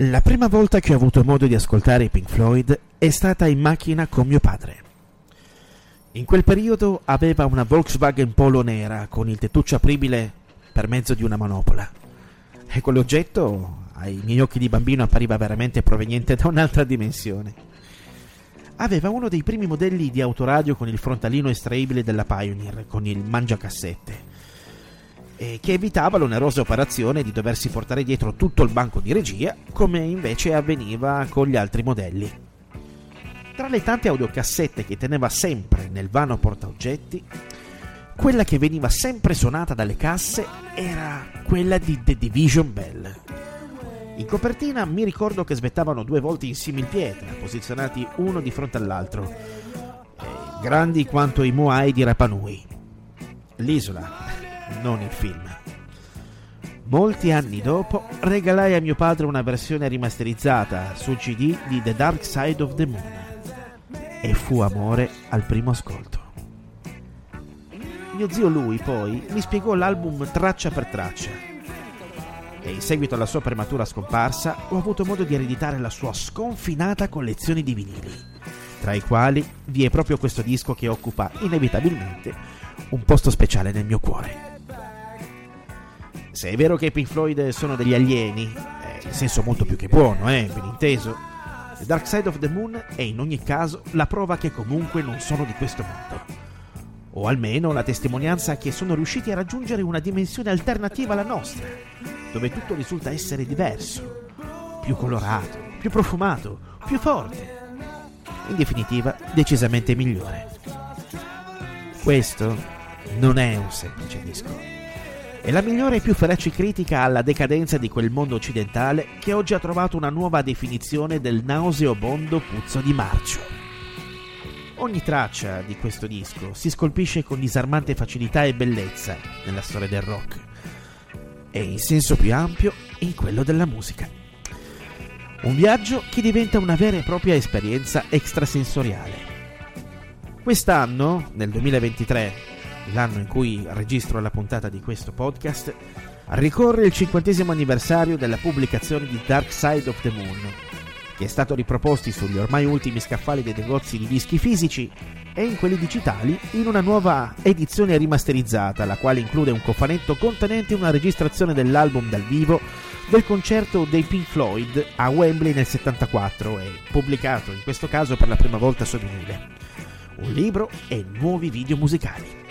La prima volta che ho avuto modo di ascoltare i Pink Floyd è stata in macchina con mio padre. In quel periodo aveva una Volkswagen Polo nera con il tettuccio apribile per mezzo di una manopola. E quell'oggetto ai miei occhi di bambino appariva veramente proveniente da un'altra dimensione. Aveva uno dei primi modelli di autoradio con il frontalino estraibile della Pioneer, con il mangiacassette e che evitava l'onerosa operazione di doversi portare dietro tutto il banco di regia, come invece avveniva con gli altri modelli. Tra le tante audiocassette che teneva sempre nel vano portaoggetti, quella che veniva sempre suonata dalle casse era quella di The Division Bell. In copertina mi ricordo che svettavano due volte in similpietra, posizionati uno di fronte all'altro, grandi quanto i Moai di Rapanui. L'isola, non il film. Molti anni dopo regalai a mio padre una versione rimasterizzata su CD di The Dark Side of the Moon e fu amore al primo ascolto. Mio zio lui poi mi spiegò l'album traccia per traccia e in seguito alla sua prematura scomparsa ho avuto modo di ereditare la sua sconfinata collezione di vinili, tra i quali vi è proprio questo disco che occupa inevitabilmente un posto speciale nel mio cuore. Se è vero che i Pink Floyd sono degli alieni, eh, in senso molto più che buono, eh, ben inteso, The Dark Side of the Moon è in ogni caso la prova che comunque non sono di questo mondo. O almeno la testimonianza che sono riusciti a raggiungere una dimensione alternativa alla nostra, dove tutto risulta essere diverso, più colorato, più profumato, più forte. In definitiva, decisamente migliore. Questo non è un semplice disco è la migliore e più feroce critica alla decadenza di quel mondo occidentale che oggi ha trovato una nuova definizione del nauseobondo puzzo di marcio. Ogni traccia di questo disco si scolpisce con disarmante facilità e bellezza nella storia del rock e in senso più ampio in quello della musica. Un viaggio che diventa una vera e propria esperienza extrasensoriale. Quest'anno, nel 2023, l'anno in cui registro la puntata di questo podcast, ricorre il cinquantesimo anniversario della pubblicazione di Dark Side of the Moon, che è stato riproposto sugli ormai ultimi scaffali dei negozi di dischi fisici e in quelli digitali in una nuova edizione rimasterizzata, la quale include un cofanetto contenente una registrazione dell'album dal vivo del concerto dei Pink Floyd a Wembley nel 74 e pubblicato in questo caso per la prima volta su vinile. Un libro e nuovi video musicali.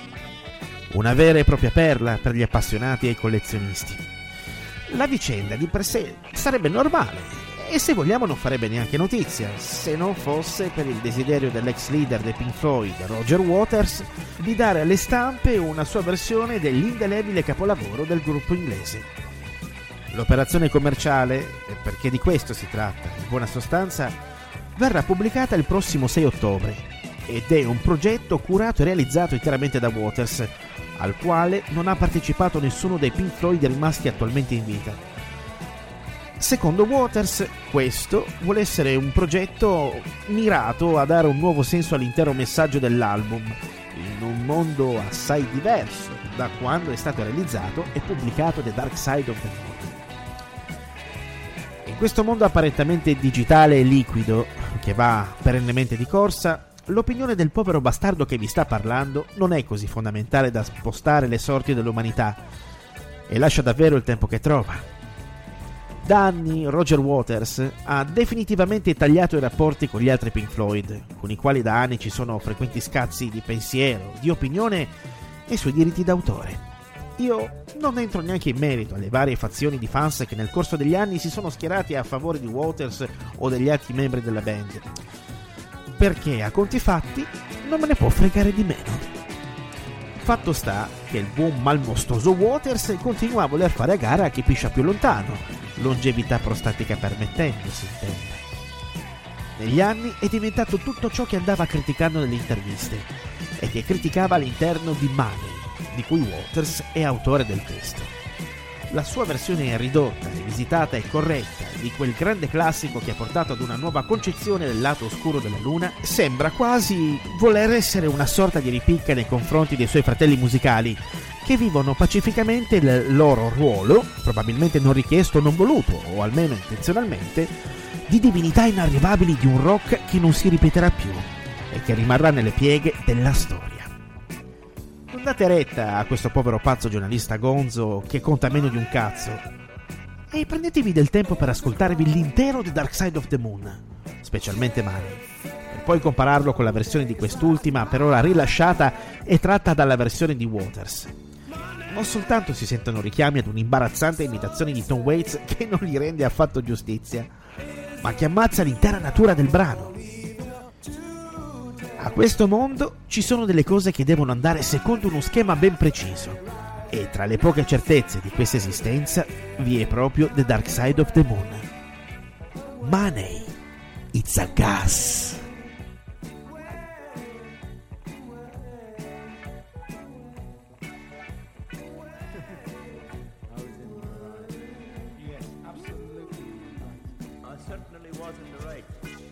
Una vera e propria perla per gli appassionati e i collezionisti. La vicenda di per sé sarebbe normale e se vogliamo non farebbe neanche notizia, se non fosse per il desiderio dell'ex leader dei Pink Floyd, Roger Waters, di dare alle stampe una sua versione dell'indelebile capolavoro del gruppo inglese. L'operazione commerciale, perché di questo si tratta, in buona sostanza, verrà pubblicata il prossimo 6 ottobre ed è un progetto curato e realizzato interamente da Waters, al quale non ha partecipato nessuno dei Pink Floyd rimasti attualmente in vita. Secondo Waters, questo vuole essere un progetto mirato a dare un nuovo senso all'intero messaggio dell'album, in un mondo assai diverso da quando è stato realizzato e pubblicato The Dark Side of the Moon. In questo mondo apparentemente digitale e liquido, che va perennemente di corsa, l'opinione del povero bastardo che vi sta parlando non è così fondamentale da spostare le sorti dell'umanità e lascia davvero il tempo che trova. Da anni Roger Waters ha definitivamente tagliato i rapporti con gli altri Pink Floyd, con i quali da anni ci sono frequenti scazzi di pensiero, di opinione e sui diritti d'autore. Io non entro neanche in merito alle varie fazioni di fans che nel corso degli anni si sono schierati a favore di Waters o degli altri membri della band perché a conti fatti non me ne può fregare di meno. Fatto sta che il buon malmostoso Waters continua a voler fare a gara a chi piscia più lontano, longevità prostatica permettendo, si intende. Negli anni è diventato tutto ciò che andava criticando nelle interviste e che criticava all'interno di Money, di cui Waters è autore del testo. La sua versione ridotta, rivisitata e corretta di quel grande classico che ha portato ad una nuova concezione del lato oscuro della luna, sembra quasi voler essere una sorta di ripicca nei confronti dei suoi fratelli musicali, che vivono pacificamente il loro ruolo, probabilmente non richiesto o non voluto, o almeno intenzionalmente, di divinità inarrivabili di un rock che non si ripeterà più e che rimarrà nelle pieghe della storia. Non date retta a questo povero pazzo giornalista gonzo che conta meno di un cazzo. E prendetevi del tempo per ascoltarvi l'intero The Dark Side of the Moon, specialmente Money, per poi compararlo con la versione di quest'ultima, per ora rilasciata e tratta dalla versione di Waters. Non soltanto si sentono richiami ad un'imbarazzante imitazione di Tom Waits che non gli rende affatto giustizia, ma che ammazza l'intera natura del brano. A questo mondo ci sono delle cose che devono andare secondo uno schema ben preciso. E tra le poche certezze di questa esistenza vi è proprio The Dark Side of the Moon. Money, it's a gas. Certainly was the right.